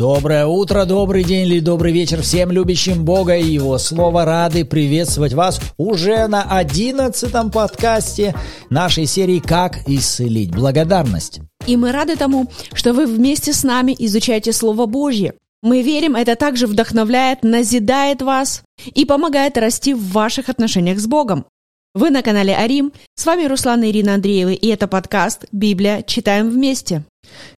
Доброе утро, добрый день или добрый вечер всем любящим Бога и Его Слово. Рады приветствовать вас уже на одиннадцатом подкасте нашей серии «Как исцелить благодарность». И мы рады тому, что вы вместе с нами изучаете Слово Божье. Мы верим, это также вдохновляет, назидает вас и помогает расти в ваших отношениях с Богом. Вы на канале Арим, с вами Руслан и Ирина Андреевы, и это подкаст «Библия. Читаем вместе».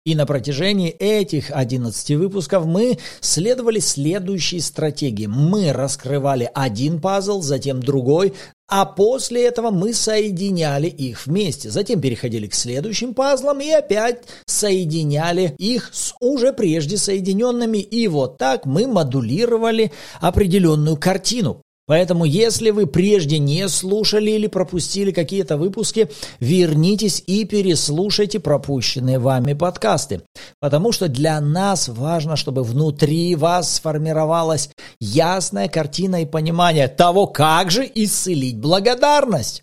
И на протяжении этих 11 выпусков мы следовали следующей стратегии. Мы раскрывали один пазл, затем другой, а после этого мы соединяли их вместе. Затем переходили к следующим пазлам и опять соединяли их с уже прежде соединенными. И вот так мы модулировали определенную картину. Поэтому, если вы прежде не слушали или пропустили какие-то выпуски, вернитесь и переслушайте пропущенные вами подкасты. Потому что для нас важно, чтобы внутри вас сформировалась ясная картина и понимание того, как же исцелить благодарность.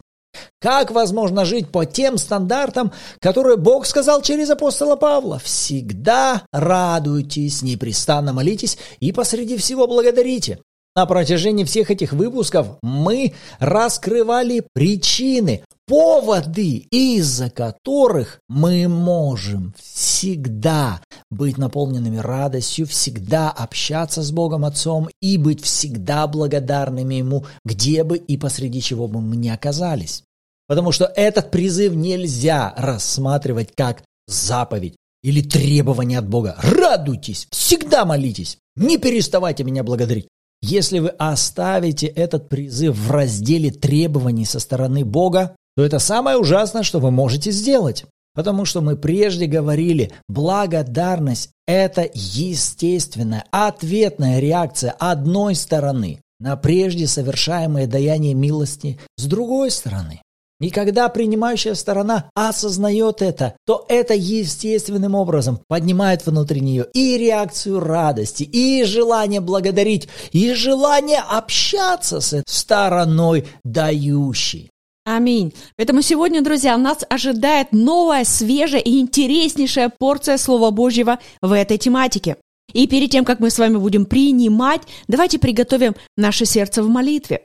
Как возможно жить по тем стандартам, которые Бог сказал через апостола Павла? Всегда радуйтесь, непрестанно молитесь и посреди всего благодарите. На протяжении всех этих выпусков мы раскрывали причины, поводы, из-за которых мы можем всегда быть наполненными радостью, всегда общаться с Богом Отцом и быть всегда благодарными Ему, где бы и посреди чего бы мы ни оказались. Потому что этот призыв нельзя рассматривать как заповедь или требование от Бога. Радуйтесь, всегда молитесь, не переставайте меня благодарить. Если вы оставите этот призыв в разделе требований со стороны Бога, то это самое ужасное, что вы можете сделать. Потому что мы прежде говорили, благодарность – это естественная, ответная реакция одной стороны на прежде совершаемое даяние милости с другой стороны. И когда принимающая сторона осознает это, то это естественным образом поднимает внутри нее и реакцию радости, и желание благодарить, и желание общаться с этой стороной дающей. Аминь. Поэтому сегодня, друзья, нас ожидает новая, свежая и интереснейшая порция Слова Божьего в этой тематике. И перед тем, как мы с вами будем принимать, давайте приготовим наше сердце в молитве.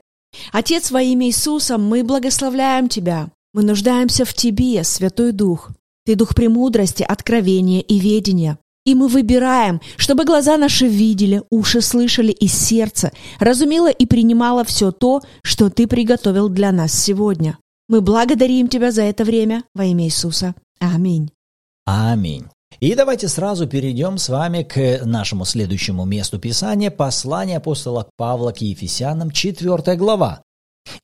Отец, во имя Иисуса, мы благословляем Тебя. Мы нуждаемся в Тебе, Святой Дух. Ты Дух премудрости, откровения и ведения. И мы выбираем, чтобы глаза наши видели, уши слышали и сердце разумело и принимало все то, что Ты приготовил для нас сегодня. Мы благодарим Тебя за это время во имя Иисуса. Аминь. Аминь. И давайте сразу перейдем с вами к нашему следующему месту Писания, послание апостола Павла к Ефесянам, 4 глава.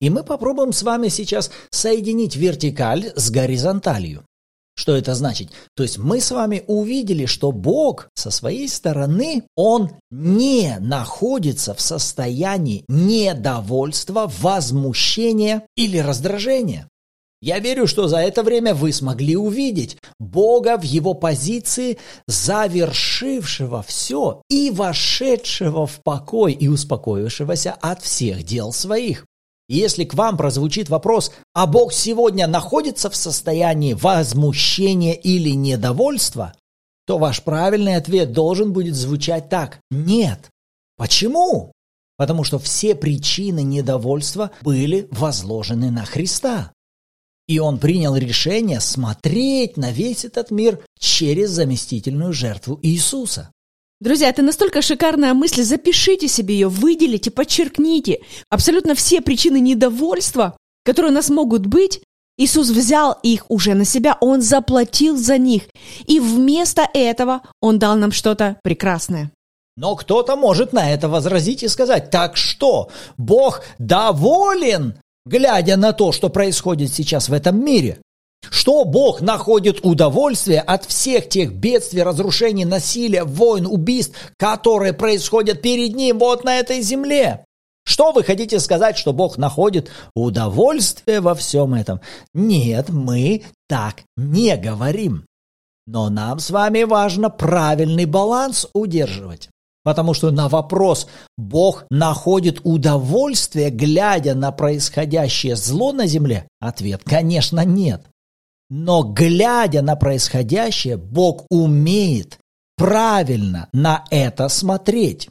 И мы попробуем с вами сейчас соединить вертикаль с горизонталью. Что это значит? То есть мы с вами увидели, что Бог со своей стороны, Он не находится в состоянии недовольства, возмущения или раздражения. Я верю, что за это время вы смогли увидеть Бога в его позиции, завершившего все и вошедшего в покой и успокоившегося от всех дел своих. Если к вам прозвучит вопрос, а Бог сегодня находится в состоянии возмущения или недовольства, то ваш правильный ответ должен будет звучать так – нет. Почему? Потому что все причины недовольства были возложены на Христа. И он принял решение смотреть на весь этот мир через заместительную жертву Иисуса. Друзья, это настолько шикарная мысль, запишите себе ее, выделите, подчеркните. Абсолютно все причины недовольства, которые у нас могут быть, Иисус взял их уже на себя, Он заплатил за них. И вместо этого Он дал нам что-то прекрасное. Но кто-то может на это возразить и сказать, так что, Бог доволен глядя на то, что происходит сейчас в этом мире. Что Бог находит удовольствие от всех тех бедствий, разрушений, насилия, войн, убийств, которые происходят перед Ним вот на этой земле? Что вы хотите сказать, что Бог находит удовольствие во всем этом? Нет, мы так не говорим. Но нам с вами важно правильный баланс удерживать. Потому что на вопрос «Бог находит удовольствие, глядя на происходящее зло на земле?» Ответ, конечно, нет. Но глядя на происходящее, Бог умеет правильно на это смотреть.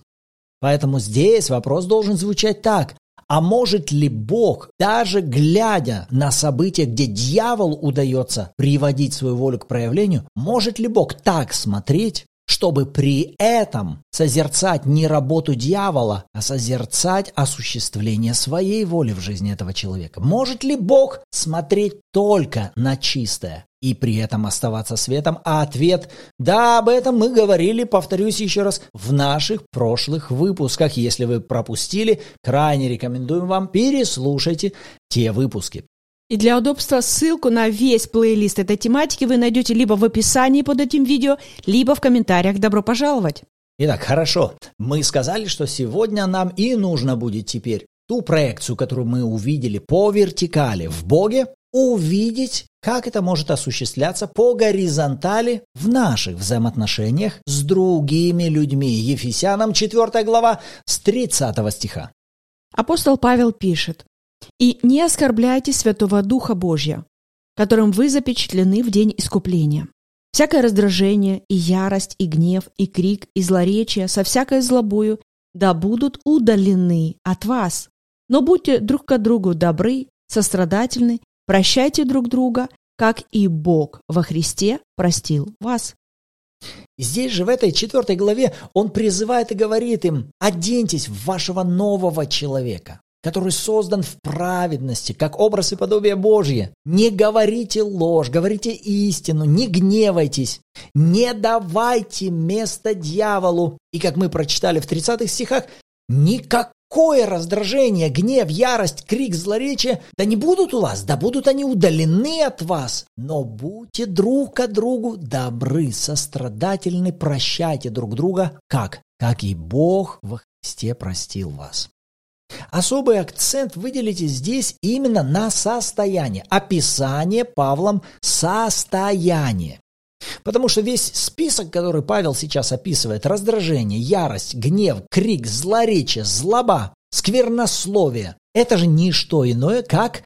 Поэтому здесь вопрос должен звучать так. А может ли Бог, даже глядя на события, где дьявол удается приводить свою волю к проявлению, может ли Бог так смотреть, чтобы при этом созерцать не работу дьявола, а созерцать осуществление своей воли в жизни этого человека? Может ли Бог смотреть только на чистое? и при этом оставаться светом? А ответ – да, об этом мы говорили, повторюсь еще раз, в наших прошлых выпусках. Если вы пропустили, крайне рекомендуем вам переслушайте те выпуски. И для удобства ссылку на весь плейлист этой тематики вы найдете либо в описании под этим видео, либо в комментариях. Добро пожаловать! Итак, хорошо. Мы сказали, что сегодня нам и нужно будет теперь ту проекцию, которую мы увидели по вертикали в Боге, увидеть, как это может осуществляться по горизонтали в наших взаимоотношениях с другими людьми. Ефесянам 4 глава с 30 стиха. Апостол Павел пишет, «И не оскорбляйте Святого Духа Божья, которым вы запечатлены в день искупления. Всякое раздражение, и ярость, и гнев, и крик, и злоречие со всякой злобою да будут удалены от вас. Но будьте друг к другу добры, сострадательны, Прощайте друг друга, как и Бог во Христе простил вас. Здесь же в этой четвертой главе он призывает и говорит им, оденьтесь в вашего нового человека, который создан в праведности, как образ и подобие Божье. Не говорите ложь, говорите истину, не гневайтесь, не давайте место дьяволу. И как мы прочитали в 30 стихах, никак Кое раздражение, гнев, ярость, крик, злоречие, да не будут у вас, да будут они удалены от вас. Но будьте друг к другу добры, сострадательны, прощайте друг друга, как? Как и Бог во Христе простил вас. Особый акцент выделите здесь именно на состояние. Описание Павлом состояния. Потому что весь список, который Павел сейчас описывает, раздражение, ярость, гнев, крик, злоречие, злоба, сквернословие, это же не что иное, как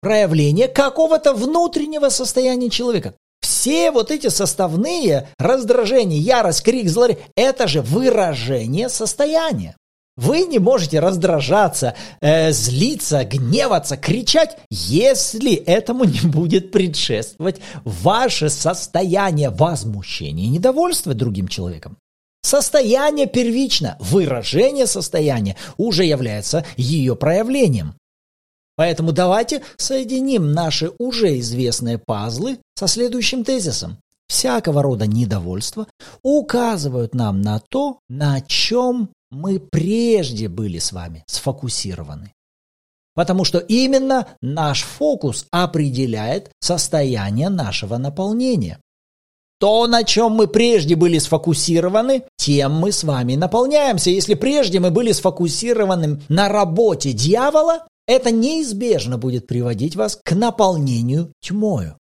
проявление какого-то внутреннего состояния человека. Все вот эти составные раздражение, ярость, крик, злоречие, это же выражение состояния. Вы не можете раздражаться, э, злиться, гневаться, кричать, если этому не будет предшествовать ваше состояние возмущения и недовольства другим человеком. Состояние первично, выражение состояния уже является ее проявлением. Поэтому давайте соединим наши уже известные пазлы со следующим тезисом. Всякого рода недовольства указывают нам на то, на чем мы прежде были с вами сфокусированы. Потому что именно наш фокус определяет состояние нашего наполнения. То, на чем мы прежде были сфокусированы, тем мы с вами наполняемся. Если прежде мы были сфокусированы на работе дьявола, это неизбежно будет приводить вас к наполнению тьмою.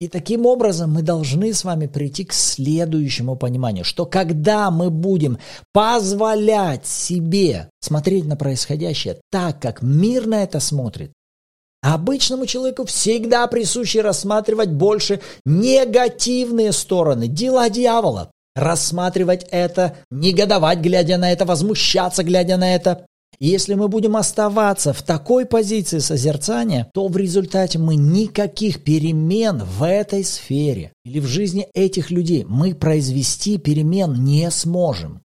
И таким образом мы должны с вами прийти к следующему пониманию, что когда мы будем позволять себе смотреть на происходящее так, как мир на это смотрит, обычному человеку всегда присуще рассматривать больше негативные стороны, дела дьявола, рассматривать это, негодовать, глядя на это, возмущаться, глядя на это, если мы будем оставаться в такой позиции созерцания, то в результате мы никаких перемен в этой сфере или в жизни этих людей мы произвести перемен не сможем.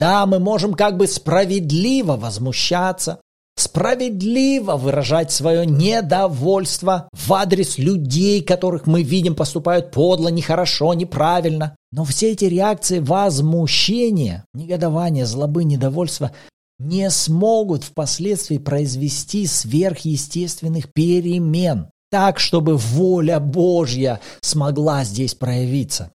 Да, мы можем как бы справедливо возмущаться, справедливо выражать свое недовольство в адрес людей, которых мы видим поступают подло, нехорошо, неправильно. Но все эти реакции возмущения, негодования, злобы, недовольства не смогут впоследствии произвести сверхъестественных перемен, так, чтобы воля Божья смогла здесь проявиться.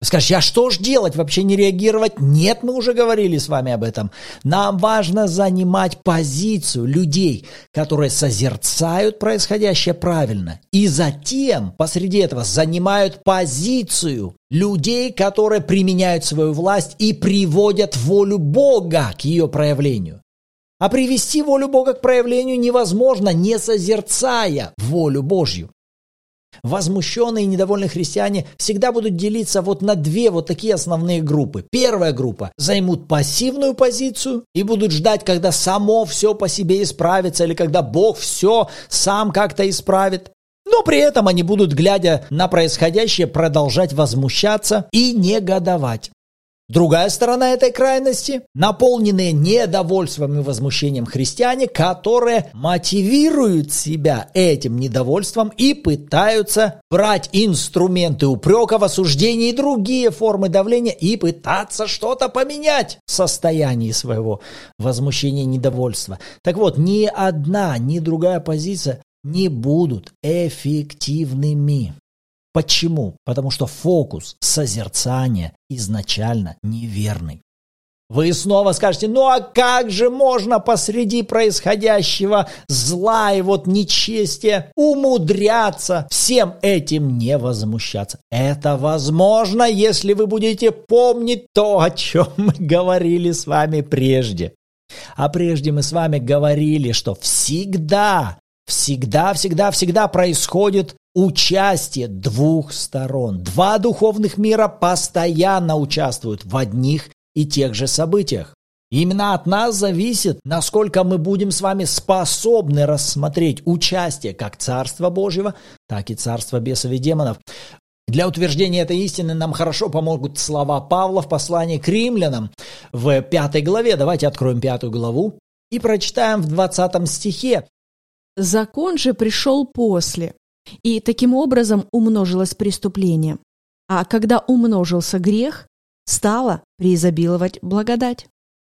Скажешь, а что ж делать, вообще не реагировать? Нет, мы уже говорили с вами об этом. Нам важно занимать позицию людей, которые созерцают происходящее правильно. И затем посреди этого занимают позицию людей, которые применяют свою власть и приводят волю Бога к ее проявлению. А привести волю Бога к проявлению невозможно, не созерцая волю Божью. Возмущенные и недовольные христиане всегда будут делиться вот на две вот такие основные группы. Первая группа займут пассивную позицию и будут ждать, когда само все по себе исправится или когда Бог все сам как-то исправит. Но при этом они будут, глядя на происходящее, продолжать возмущаться и негодовать. Другая сторона этой крайности – наполненные недовольством и возмущением христиане, которые мотивируют себя этим недовольством и пытаются брать инструменты упрека в осуждении и другие формы давления и пытаться что-то поменять в состоянии своего возмущения и недовольства. Так вот, ни одна, ни другая позиция не будут эффективными. Почему? Потому что фокус созерцания изначально неверный. Вы снова скажете, ну а как же можно посреди происходящего зла и вот нечестия умудряться всем этим не возмущаться? Это возможно, если вы будете помнить то, о чем мы говорили с вами прежде. А прежде мы с вами говорили, что всегда Всегда, всегда, всегда происходит участие двух сторон. Два духовных мира постоянно участвуют в одних и тех же событиях. Именно от нас зависит, насколько мы будем с вами способны рассмотреть участие как Царства Божьего, так и Царства бесов и демонов. Для утверждения этой истины нам хорошо помогут слова Павла в послании к римлянам в пятой главе. Давайте откроем пятую главу и прочитаем в двадцатом стихе. Закон же пришел после, и таким образом умножилось преступление. А когда умножился грех, стала преизобиловать благодать.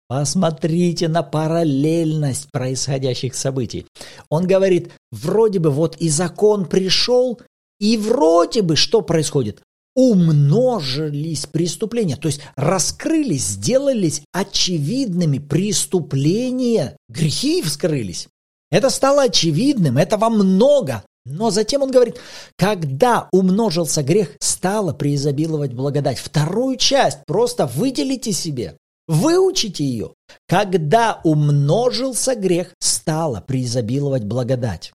Посмотрите на параллельность происходящих событий. Он говорит, вроде бы вот и закон пришел, и вроде бы что происходит? Умножились преступления, то есть раскрылись, сделались очевидными преступления, грехи вскрылись. Это стало очевидным, этого много. Но затем он говорит, когда умножился грех, стало преизобиловать благодать. Вторую часть просто выделите себе, выучите ее. Когда умножился грех, стало преизобиловать благодать.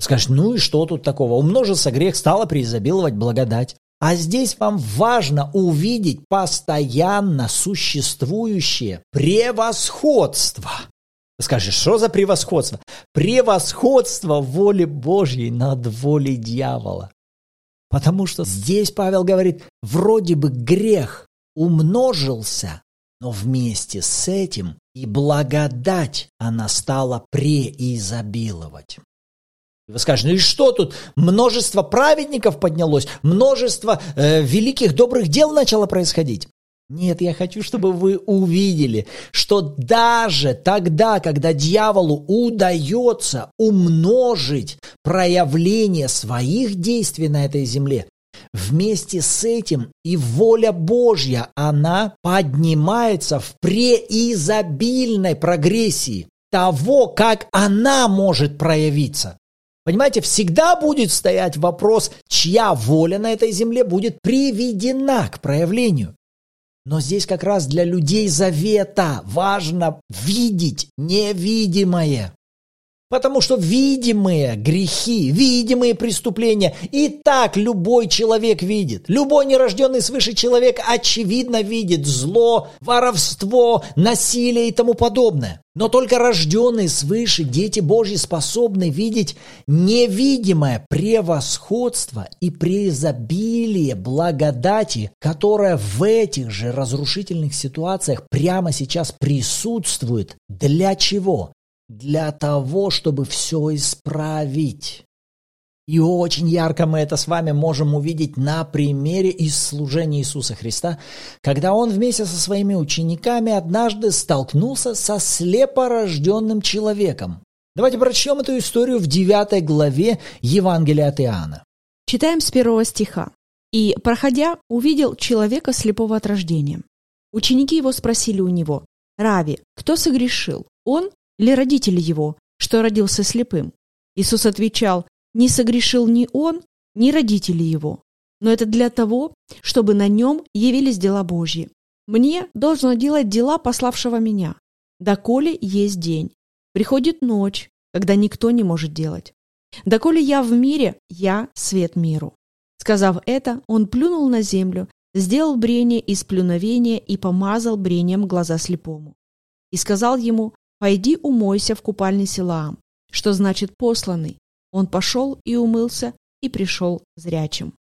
Скажешь, ну и что тут такого? Умножился грех, стало преизобиловать благодать. А здесь вам важно увидеть постоянно существующее превосходство Скажешь, что за превосходство? Превосходство воли Божьей над волей дьявола. Потому что здесь Павел говорит, вроде бы грех умножился, но вместе с этим и благодать она стала преизобиловать. Вы скажете, ну и что тут? Множество праведников поднялось, множество э, великих добрых дел начало происходить. Нет, я хочу, чтобы вы увидели, что даже тогда, когда дьяволу удается умножить проявление своих действий на этой земле, вместе с этим и воля Божья, она поднимается в преизобильной прогрессии того, как она может проявиться. Понимаете, всегда будет стоять вопрос, чья воля на этой земле будет приведена к проявлению. Но здесь как раз для людей завета важно видеть невидимое. Потому что видимые грехи, видимые преступления и так любой человек видит. Любой нерожденный свыше человек очевидно видит зло, воровство, насилие и тому подобное. Но только рожденные свыше дети Божьи способны видеть невидимое превосходство и преизобилие благодати, которое в этих же разрушительных ситуациях прямо сейчас присутствует. Для чего? Для того, чтобы все исправить. И очень ярко мы это с вами можем увидеть на примере из служения Иисуса Христа, когда Он вместе со своими учениками однажды столкнулся со слепорожденным человеком. Давайте прочтем эту историю в 9 главе Евангелия от Иоанна. Читаем с первого стиха. «И, проходя, увидел человека слепого от рождения. Ученики его спросили у него, «Рави, кто согрешил, он или родители его, что родился слепым? Иисус отвечал, не согрешил ни он, ни родители его, но это для того, чтобы на нем явились дела Божьи. Мне должно делать дела пославшего меня, доколе есть день. Приходит ночь, когда никто не может делать. Доколе я в мире, я свет миру». Сказав это, он плюнул на землю, сделал брение из плюновения и помазал брением глаза слепому. И сказал ему, «Пойди умойся в купальне Силаам», что значит «посланный». Он пошел и умылся, и пришел зрячим.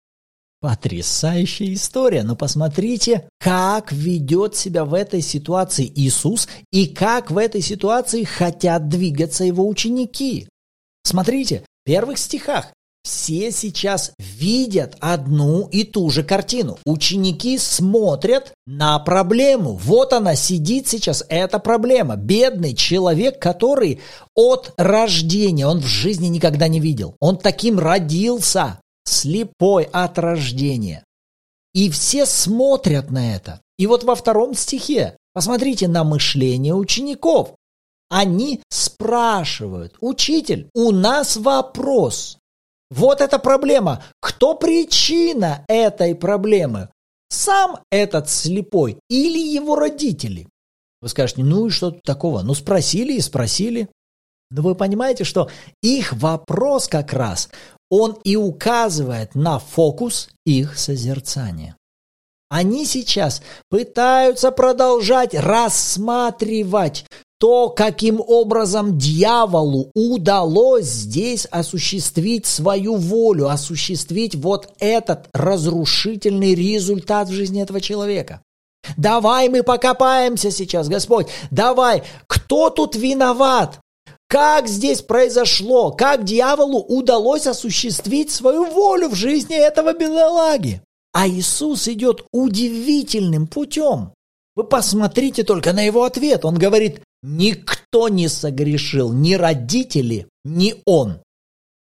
Потрясающая история, но посмотрите, как ведет себя в этой ситуации Иисус и как в этой ситуации хотят двигаться его ученики. Смотрите, в первых стихах все сейчас видят одну и ту же картину. Ученики смотрят на проблему. Вот она сидит сейчас, эта проблема. Бедный человек, который от рождения, он в жизни никогда не видел. Он таким родился, слепой от рождения. И все смотрят на это. И вот во втором стихе посмотрите на мышление учеников. Они спрашивают, учитель, у нас вопрос. Вот эта проблема. Кто причина этой проблемы? Сам этот слепой или его родители? Вы скажете, ну и что тут такого? Ну спросили и спросили. Но вы понимаете, что их вопрос как раз, он и указывает на фокус их созерцания. Они сейчас пытаются продолжать рассматривать то, каким образом дьяволу удалось здесь осуществить свою волю, осуществить вот этот разрушительный результат в жизни этого человека. Давай мы покопаемся сейчас, Господь. Давай, кто тут виноват? Как здесь произошло? Как дьяволу удалось осуществить свою волю в жизни этого бедолаги? А Иисус идет удивительным путем. Вы посмотрите только на его ответ. Он говорит, Никто не согрешил, ни родители, ни он.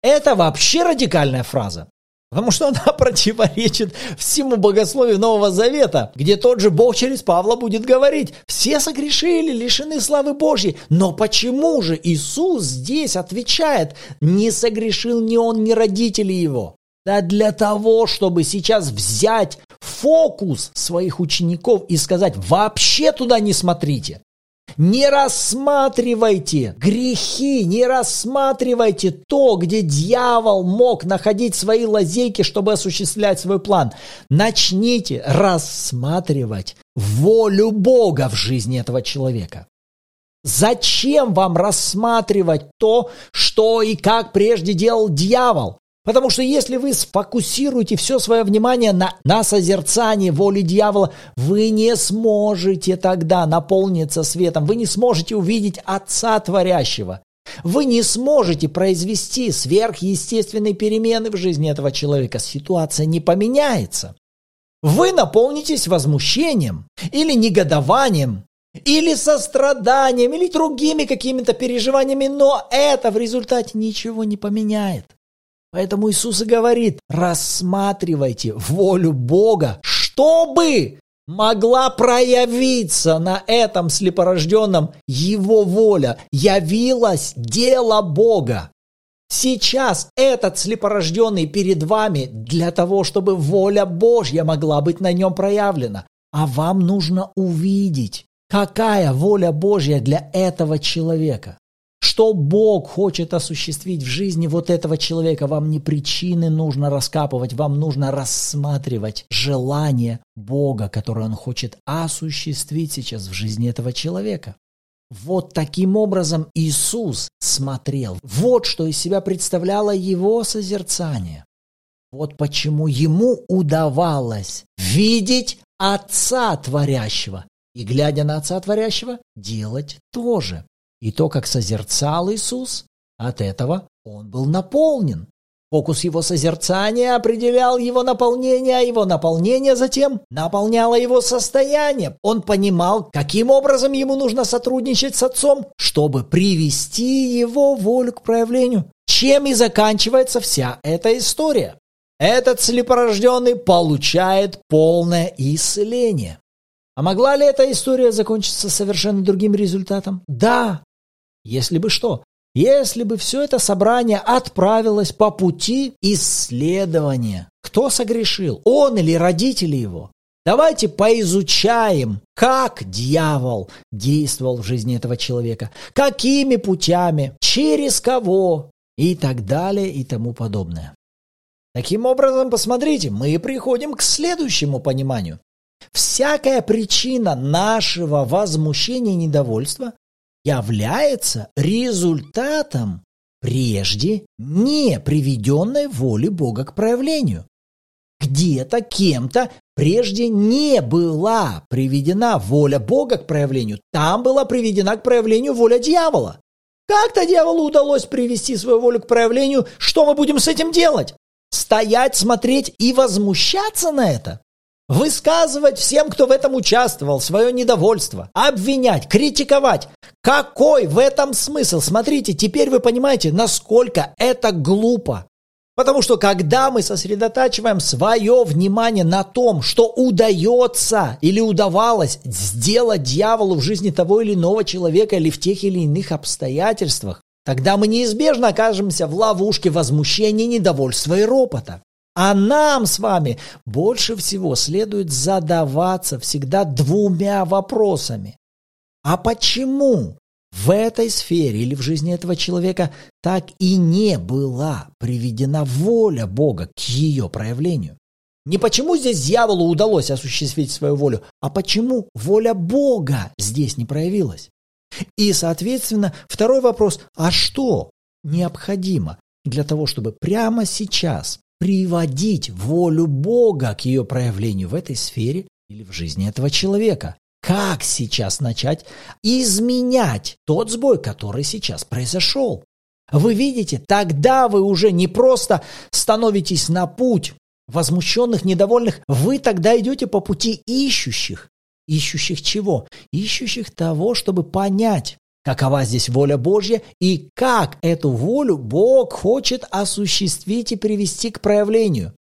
Это вообще радикальная фраза. Потому что она противоречит всему богословию Нового Завета, где тот же Бог через Павла будет говорить, все согрешили, лишены славы Божьей. Но почему же Иисус здесь отвечает, не согрешил ни он, ни родители его? Да для того, чтобы сейчас взять фокус своих учеников и сказать, вообще туда не смотрите. Не рассматривайте грехи, не рассматривайте то, где дьявол мог находить свои лазейки, чтобы осуществлять свой план. Начните рассматривать волю Бога в жизни этого человека. Зачем вам рассматривать то, что и как прежде делал дьявол? Потому что если вы сфокусируете все свое внимание на, на созерцании воли дьявола, вы не сможете тогда наполниться светом, вы не сможете увидеть Отца Творящего. Вы не сможете произвести сверхъестественные перемены в жизни этого человека. Ситуация не поменяется. Вы наполнитесь возмущением или негодованием, или состраданием, или другими какими-то переживаниями, но это в результате ничего не поменяет. Поэтому Иисус и говорит, рассматривайте волю Бога, чтобы могла проявиться на этом слепорожденном Его воля, явилось дело Бога. Сейчас этот слепорожденный перед вами для того, чтобы воля Божья могла быть на нем проявлена. А вам нужно увидеть, какая воля Божья для этого человека. Что Бог хочет осуществить в жизни вот этого человека, вам не причины нужно раскапывать, вам нужно рассматривать желание Бога, которое Он хочет осуществить сейчас в жизни этого человека. Вот таким образом Иисус смотрел. Вот что из себя представляло его созерцание. Вот почему ему удавалось видеть Отца Творящего и, глядя на Отца Творящего, делать то же. И то, как созерцал Иисус, от этого он был наполнен. Фокус его созерцания определял его наполнение, а его наполнение затем наполняло его состояние. Он понимал, каким образом ему нужно сотрудничать с Отцом, чтобы привести его волю к проявлению. Чем и заканчивается вся эта история. Этот слепорожденный получает полное исцеление. А могла ли эта история закончиться совершенно другим результатом? Да, если бы что? Если бы все это собрание отправилось по пути исследования. Кто согрешил? Он или родители его? Давайте поизучаем, как дьявол действовал в жизни этого человека, какими путями, через кого, и так далее и тому подобное. Таким образом, посмотрите, мы приходим к следующему пониманию. Всякая причина нашего возмущения и недовольства является результатом прежде не приведенной воли Бога к проявлению. Где-то кем-то прежде не была приведена воля Бога к проявлению. Там была приведена к проявлению воля дьявола. Как-то дьяволу удалось привести свою волю к проявлению. Что мы будем с этим делать? Стоять, смотреть и возмущаться на это? Высказывать всем, кто в этом участвовал, свое недовольство, обвинять, критиковать. Какой в этом смысл? Смотрите, теперь вы понимаете, насколько это глупо. Потому что когда мы сосредотачиваем свое внимание на том, что удается или удавалось сделать дьяволу в жизни того или иного человека или в тех или иных обстоятельствах, тогда мы неизбежно окажемся в ловушке возмущения, недовольства и ропота. А нам с вами больше всего следует задаваться всегда двумя вопросами. А почему в этой сфере или в жизни этого человека так и не была приведена воля Бога к ее проявлению? Не почему здесь дьяволу удалось осуществить свою волю, а почему воля Бога здесь не проявилась? И, соответственно, второй вопрос, а что необходимо для того, чтобы прямо сейчас приводить волю Бога к ее проявлению в этой сфере или в жизни этого человека. Как сейчас начать изменять тот сбой, который сейчас произошел? Вы видите, тогда вы уже не просто становитесь на путь возмущенных, недовольных, вы тогда идете по пути ищущих. Ищущих чего? Ищущих того, чтобы понять, какова здесь воля Божья и как эту волю Бог хочет осуществить и привести к проявлению.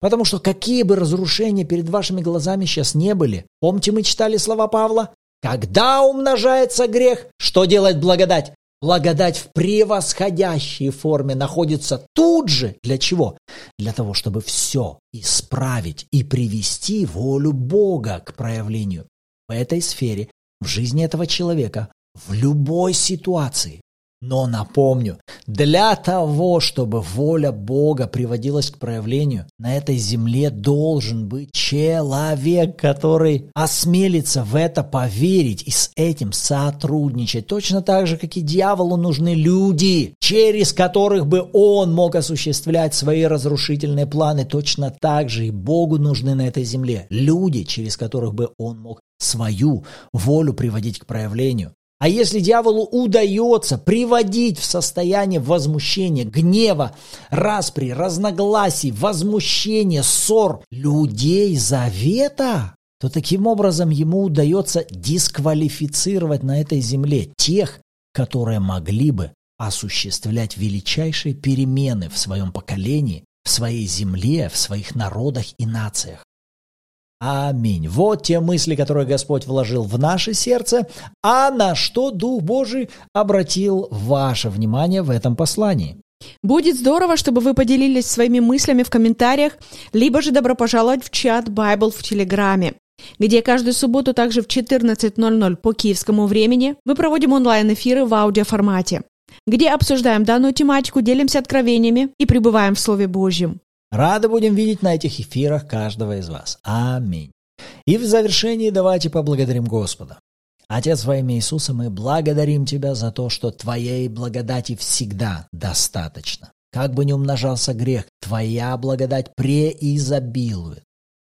Потому что какие бы разрушения перед вашими глазами сейчас не были, помните, мы читали слова Павла? Когда умножается грех, что делает благодать? Благодать в превосходящей форме находится тут же. Для чего? Для того, чтобы все исправить и привести волю Бога к проявлению в этой сфере, в жизни этого человека, в любой ситуации. Но напомню, для того, чтобы воля Бога приводилась к проявлению, на этой земле должен быть человек, который осмелится в это поверить и с этим сотрудничать. Точно так же, как и дьяволу нужны люди, через которых бы он мог осуществлять свои разрушительные планы. Точно так же и Богу нужны на этой земле люди, через которых бы он мог свою волю приводить к проявлению. А если дьяволу удается приводить в состояние возмущения, гнева, распри, разногласий, возмущения, ссор людей завета, то таким образом ему удается дисквалифицировать на этой земле тех, которые могли бы осуществлять величайшие перемены в своем поколении, в своей земле, в своих народах и нациях. Аминь. Вот те мысли, которые Господь вложил в наше сердце, а на что Дух Божий обратил ваше внимание в этом послании. Будет здорово, чтобы вы поделились своими мыслями в комментариях, либо же добро пожаловать в чат Bible в Телеграме, где каждую субботу также в 14.00 по киевскому времени мы проводим онлайн-эфиры в аудиоформате, где обсуждаем данную тематику, делимся откровениями и пребываем в Слове Божьем. Рады будем видеть на этих эфирах каждого из вас. Аминь. И в завершении давайте поблагодарим Господа. Отец во имя Иисуса, мы благодарим Тебя за то, что Твоей благодати всегда достаточно. Как бы ни умножался грех, Твоя благодать преизобилует.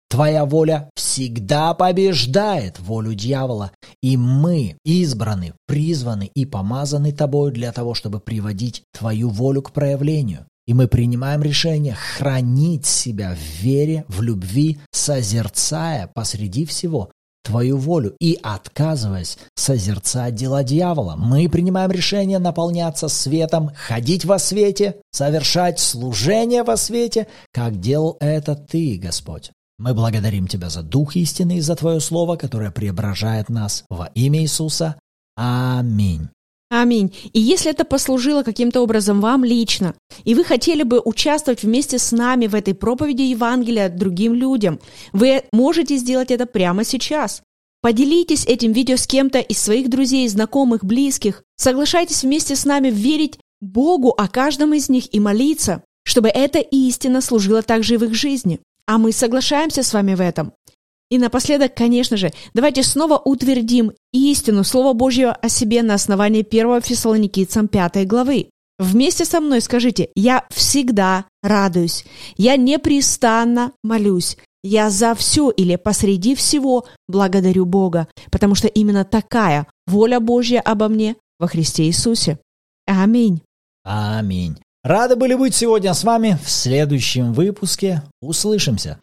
Твоя воля всегда побеждает волю дьявола, и мы избраны, призваны и помазаны Тобой для того, чтобы приводить Твою волю к проявлению. И мы принимаем решение хранить себя в вере, в любви, созерцая посреди всего Твою волю и отказываясь созерцать дела дьявола. Мы принимаем решение наполняться светом, ходить во свете, совершать служение во свете, как делал это Ты, Господь. Мы благодарим Тебя за Дух истины и за Твое Слово, которое преображает нас во имя Иисуса. Аминь. Аминь. И если это послужило каким-то образом вам лично, и вы хотели бы участвовать вместе с нами в этой проповеди Евангелия другим людям, вы можете сделать это прямо сейчас. Поделитесь этим видео с кем-то из своих друзей, знакомых, близких. Соглашайтесь вместе с нами верить Богу о каждом из них и молиться, чтобы эта истина служила также и в их жизни. А мы соглашаемся с вами в этом. И напоследок, конечно же, давайте снова утвердим истину Слова Божьего о себе на основании 1 Фессалоникийцам 5 главы. Вместе со мной скажите, я всегда радуюсь, я непрестанно молюсь, я за все или посреди всего благодарю Бога, потому что именно такая воля Божья обо мне во Христе Иисусе. Аминь. Аминь. Рады были быть сегодня с вами в следующем выпуске. Услышимся.